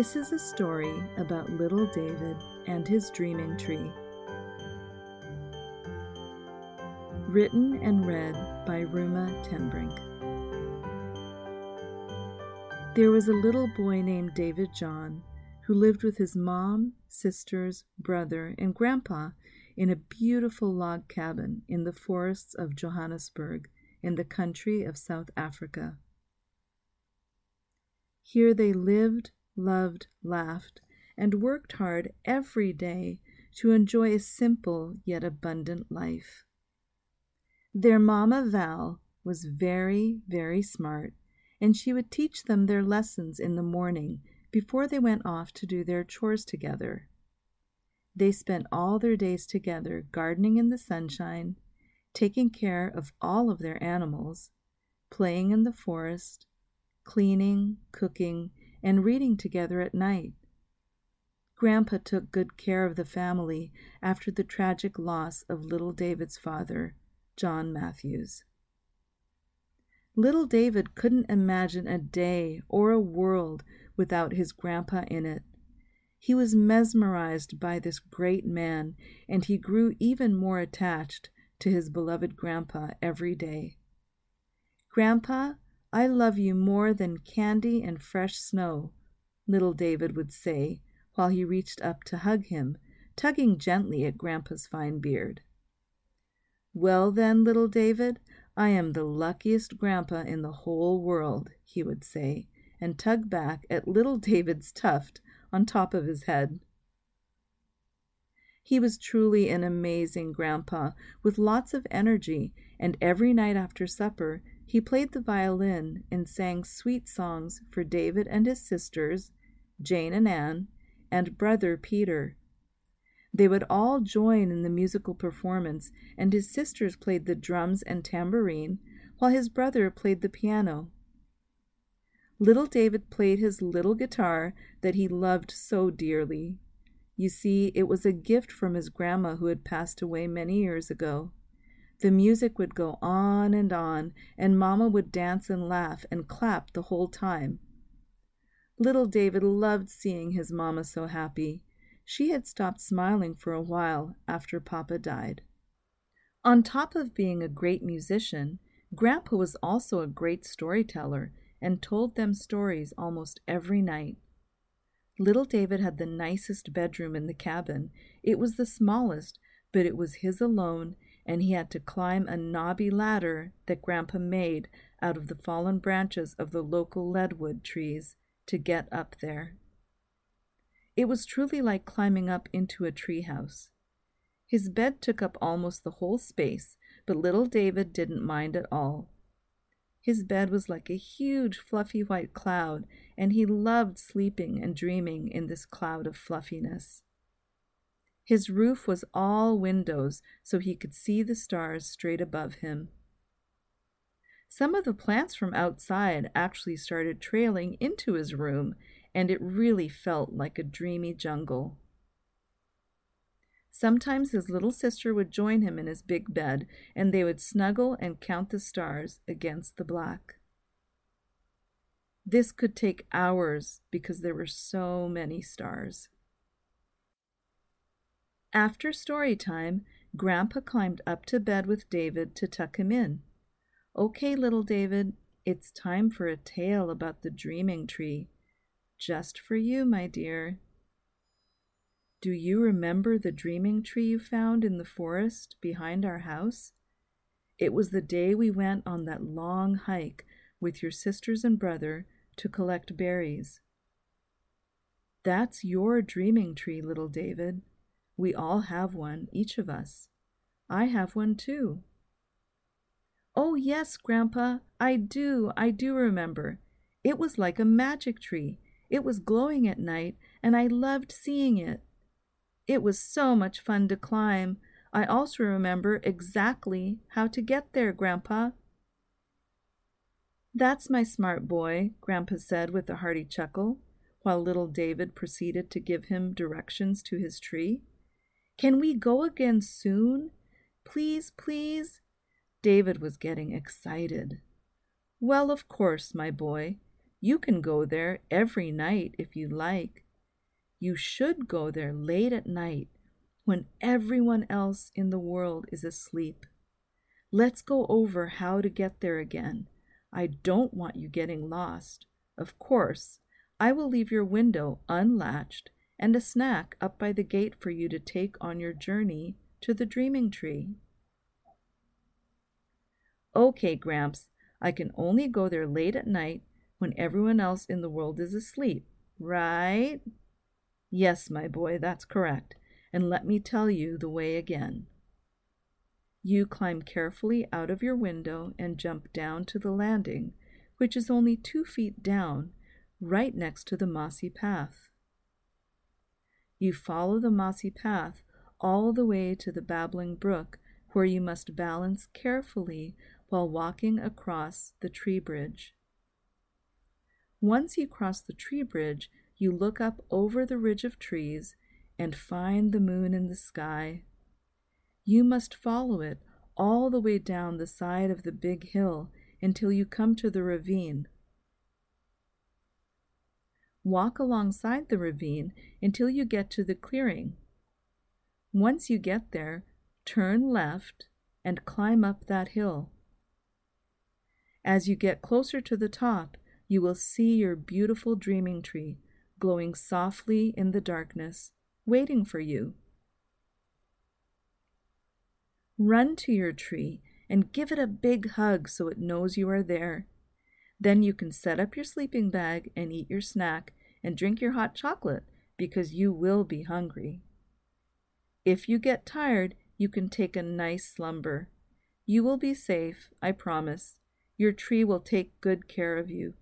This is a story about little David and his dreaming tree. Written and read by Ruma Tenbrink. There was a little boy named David John who lived with his mom, sisters, brother, and grandpa in a beautiful log cabin in the forests of Johannesburg in the country of South Africa. Here they lived, loved, laughed, and worked hard every day to enjoy a simple yet abundant life. Their Mamma Val was very, very smart, and she would teach them their lessons in the morning before they went off to do their chores together. They spent all their days together gardening in the sunshine, taking care of all of their animals, playing in the forest, cleaning, cooking, and reading together at night. Grandpa took good care of the family after the tragic loss of little David's father, John Matthews. Little David couldn't imagine a day or a world without his grandpa in it. He was mesmerized by this great man, and he grew even more attached to his beloved grandpa every day. Grandpa, I love you more than candy and fresh snow, little David would say while he reached up to hug him, tugging gently at Grandpa's fine beard. Well, then, little David, I am the luckiest grandpa in the whole world, he would say, and tug back at little David's tuft on top of his head. He was truly an amazing grandpa with lots of energy, and every night after supper he played the violin and sang sweet songs for David and his sisters, Jane and Anne, and brother Peter. They would all join in the musical performance, and his sisters played the drums and tambourine, while his brother played the piano. Little David played his little guitar that he loved so dearly. You see, it was a gift from his grandma who had passed away many years ago. The music would go on and on, and Mamma would dance and laugh and clap the whole time. Little David loved seeing his mamma so happy. She had stopped smiling for a while after Papa died. On top of being a great musician, Grandpa was also a great storyteller and told them stories almost every night. Little David had the nicest bedroom in the cabin. It was the smallest, but it was his alone, and he had to climb a knobby ladder that Grandpa made out of the fallen branches of the local leadwood trees to get up there. It was truly like climbing up into a treehouse. His bed took up almost the whole space, but little David didn't mind at all. His bed was like a huge fluffy white cloud, and he loved sleeping and dreaming in this cloud of fluffiness. His roof was all windows, so he could see the stars straight above him. Some of the plants from outside actually started trailing into his room, and it really felt like a dreamy jungle. Sometimes his little sister would join him in his big bed, and they would snuggle and count the stars against the black. This could take hours because there were so many stars. After story time, Grandpa climbed up to bed with David to tuck him in. Okay, little David, it's time for a tale about the dreaming tree. Just for you, my dear. Do you remember the dreaming tree you found in the forest behind our house? It was the day we went on that long hike with your sisters and brother to collect berries. That's your dreaming tree, little David. We all have one, each of us. I have one too. Oh, yes, Grandpa, I do, I do remember. It was like a magic tree. It was glowing at night, and I loved seeing it. It was so much fun to climb. I also remember exactly how to get there, Grandpa. That's my smart boy, Grandpa said with a hearty chuckle, while little David proceeded to give him directions to his tree. Can we go again soon? Please, please? David was getting excited. Well, of course, my boy. You can go there every night if you like. You should go there late at night when everyone else in the world is asleep. Let's go over how to get there again. I don't want you getting lost. Of course, I will leave your window unlatched and a snack up by the gate for you to take on your journey to the dreaming tree. Okay, Gramps, I can only go there late at night when everyone else in the world is asleep, right? Yes, my boy, that's correct. And let me tell you the way again. You climb carefully out of your window and jump down to the landing, which is only two feet down, right next to the mossy path. You follow the mossy path all the way to the babbling brook, where you must balance carefully while walking across the tree bridge. Once you cross the tree bridge, you look up over the ridge of trees and find the moon in the sky you must follow it all the way down the side of the big hill until you come to the ravine. Walk alongside the ravine until you get to the clearing. Once you get there, turn left and climb up that hill. As you get closer to the top, you will see your beautiful dreaming tree glowing softly in the darkness, waiting for you. Run to your tree and give it a big hug so it knows you are there. Then you can set up your sleeping bag and eat your snack and drink your hot chocolate because you will be hungry. If you get tired, you can take a nice slumber. You will be safe, I promise. Your tree will take good care of you.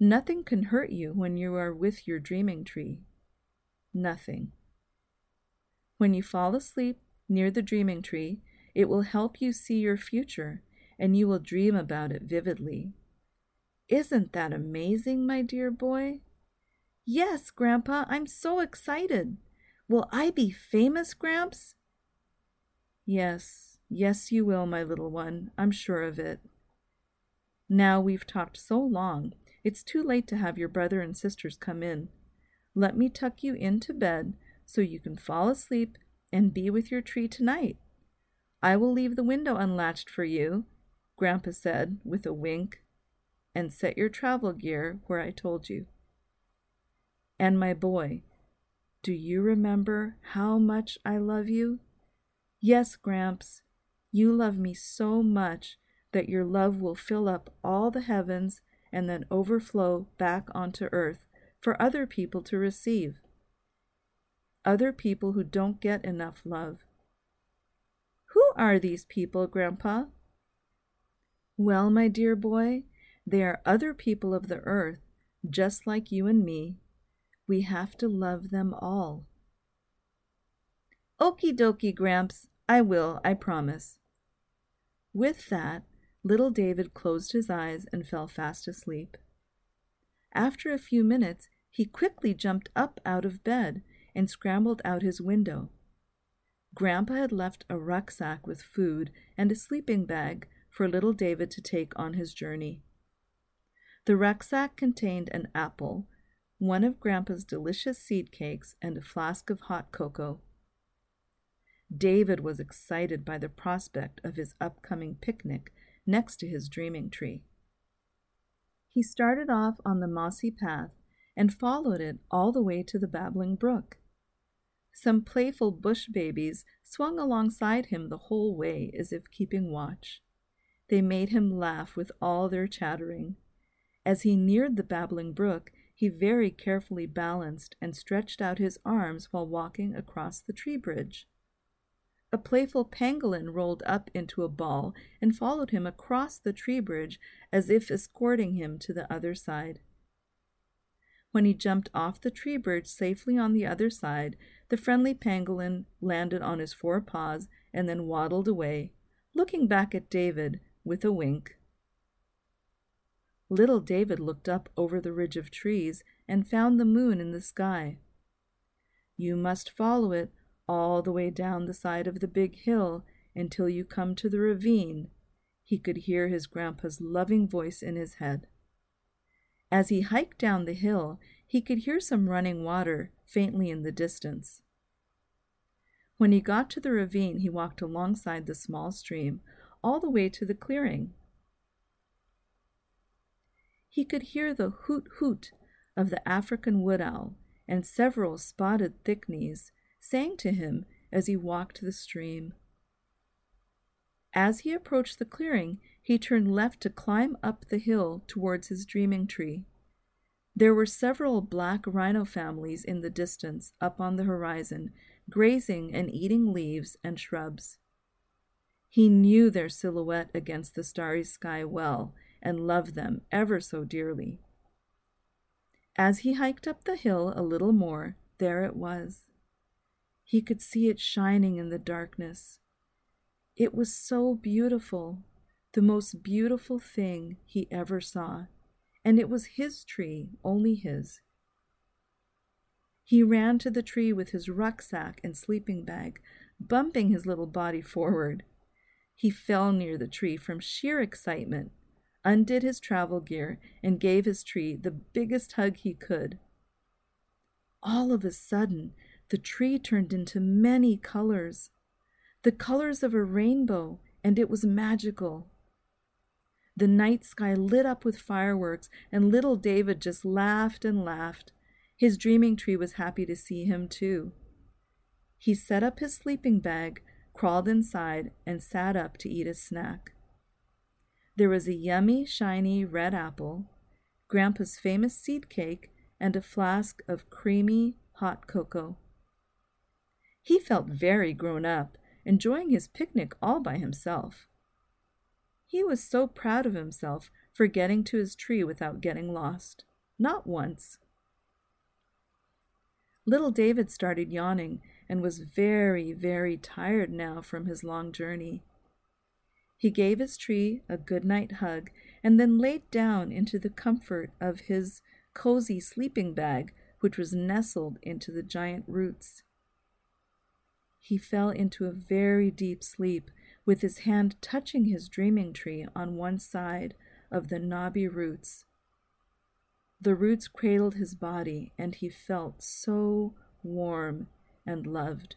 Nothing can hurt you when you are with your dreaming tree. Nothing. When you fall asleep near the dreaming tree, it will help you see your future, and you will dream about it vividly. Isn't that amazing, my dear boy? Yes, Grandpa, I'm so excited. Will I be famous, Gramps? Yes, yes, you will, my little one. I'm sure of it. Now we've talked so long, it's too late to have your brother and sisters come in. Let me tuck you into bed so you can fall asleep and be with your tree tonight. I will leave the window unlatched for you, Grandpa said with a wink, and set your travel gear where I told you. And my boy, do you remember how much I love you? Yes, Gramps, you love me so much that your love will fill up all the heavens and then overflow back onto earth for other people to receive. Other people who don't get enough love Who are these people, Grandpa? Well, my dear boy, they are other people of the earth, just like you and me. We have to love them all. Okie dokie, Gramps. I will, I promise. With that, little David closed his eyes and fell fast asleep. After a few minutes, he quickly jumped up out of bed and scrambled out his window. Grandpa had left a rucksack with food and a sleeping bag for little David to take on his journey. The rucksack contained an apple, one of Grandpa's delicious seed cakes, and a flask of hot cocoa. David was excited by the prospect of his upcoming picnic next to his dreaming tree. He started off on the mossy path and followed it all the way to the babbling brook. Some playful bush babies swung alongside him the whole way as if keeping watch. They made him laugh with all their chattering. As he neared the babbling brook, he very carefully balanced and stretched out his arms while walking across the tree bridge. A playful pangolin rolled up into a ball and followed him across the tree bridge as if escorting him to the other side. When he jumped off the tree bridge safely on the other side, the friendly pangolin landed on his four paws and then waddled away, looking back at David with a wink. Little David looked up over the ridge of trees and found the moon in the sky. You must follow it all the way down the side of the big hill until you come to the ravine. He could hear his grandpa's loving voice in his head. As he hiked down the hill, he could hear some running water faintly in the distance. When he got to the ravine, he walked alongside the small stream all the way to the clearing. He could hear the hoot hoot of the African wood owl and several spotted thicknees sang to him as he walked the stream. As he approached the clearing, he turned left to climb up the hill towards his dreaming tree. There were several black rhino families in the distance up on the horizon, grazing and eating leaves and shrubs. He knew their silhouette against the starry sky well and loved them ever so dearly. As he hiked up the hill a little more, there it was. He could see it shining in the darkness. It was so beautiful, the most beautiful thing he ever saw and it was his tree, only his. He ran to the tree with his rucksack and sleeping bag, bumping his little body forward. He fell near the tree from sheer excitement, undid his travel gear, and gave his tree the biggest hug he could. All of a sudden, the tree turned into many colors, the colors of a rainbow, and it was magical. The night sky lit up with fireworks, and little David just laughed and laughed. His dreaming tree was happy to see him, too. He set up his sleeping bag, crawled inside, and sat up to eat his snack. There was a yummy, shiny red apple, Grandpa's famous seed cake, and a flask of creamy, hot cocoa. He felt very grown up, enjoying his picnic all by himself. He was so proud of himself for getting to his tree without getting lost. Not once. Little David started yawning and was very, very tired now from his long journey. He gave his tree a good night hug and then laid down into the comfort of his cozy sleeping bag, which was nestled into the giant roots. He fell into a very deep sleep with his hand touching his dreaming tree on one side of the knobby roots. The roots cradled his body, and he felt so warm and loved.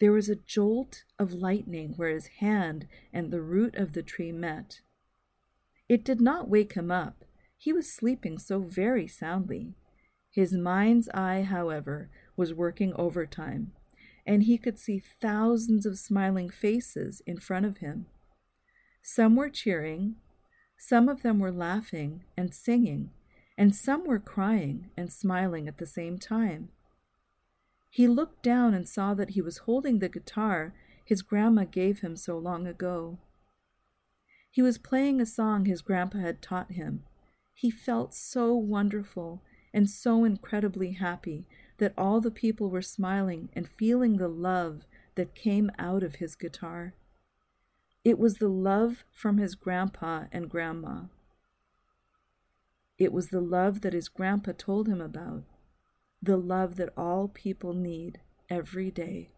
There was a jolt of lightning where his hand and the root of the tree met. It did not wake him up. He was sleeping so very soundly. His mind's eye, however, was working overtime and he could see thousands of smiling faces in front of him. Some were cheering, some of them were laughing and singing, and some were crying and smiling at the same time. He looked down and saw that he was holding the guitar his grandma gave him so long ago. He was playing a song his grandpa had taught him. He felt so wonderful and so incredibly happy that all the people were smiling and feeling the love that came out of his guitar. It was the love from his grandpa and grandma. It was the love that his grandpa told him about, the love that all people need every day.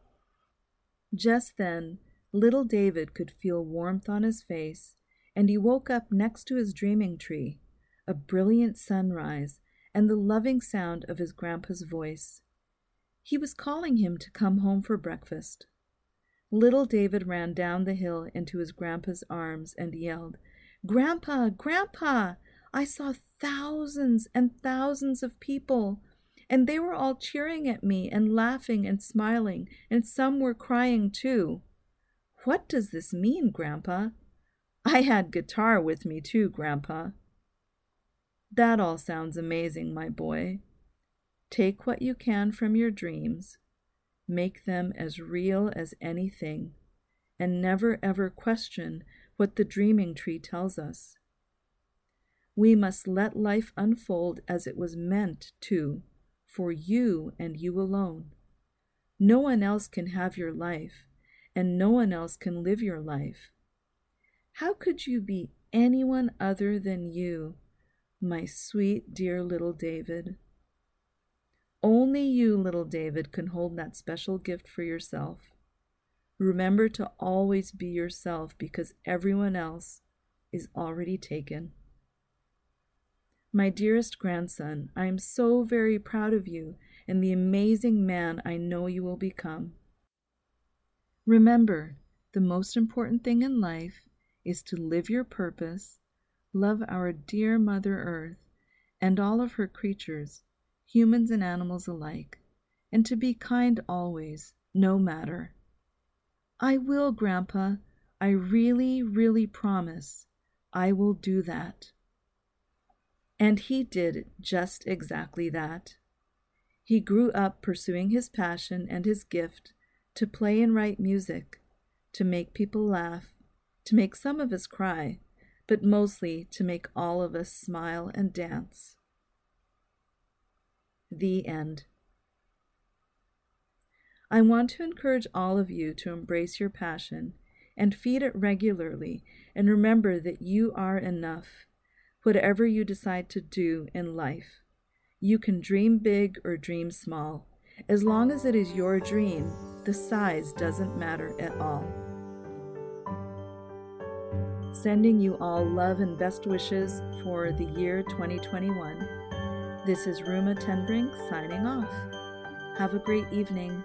Just then, little David could feel warmth on his face, and he woke up next to his dreaming tree, a brilliant sunrise and the loving sound of his grandpa's voice. He was calling him to come home for breakfast. Little David ran down the hill into his grandpa's arms and yelled, Grandpa, Grandpa, I saw thousands and thousands of people, and they were all cheering at me and laughing and smiling, and some were crying too. What does this mean, Grandpa? I had guitar with me too, Grandpa. That all sounds amazing, my boy. Take what you can from your dreams, make them as real as anything, and never ever question what the dreaming tree tells us. We must let life unfold as it was meant to, for you and you alone. No one else can have your life, and no one else can live your life. How could you be anyone other than you? my sweet, dear little David. Only you, little David, can hold that special gift for yourself. Remember to always be yourself because everyone else is already taken. My dearest grandson, I am so very proud of you and the amazing man I know you will become. Remember, the most important thing in life is to live your purpose, love our dear Mother Earth and all of her creatures, humans and animals alike, and to be kind always, no matter. I will, Grandpa. I really, really promise I will do that. And he did just exactly that. He grew up pursuing his passion and his gift to play and write music, to make people laugh, to make some of us cry, but mostly to make all of us smile and dance. The end. I want to encourage all of you to embrace your passion and feed it regularly and remember that you are enough, whatever you decide to do in life. You can dream big or dream small. As long as it is your dream, the size doesn't matter at all. Sending you all love and best wishes for the year 2021. This is Ruma Tenbrink signing off. Have a great evening.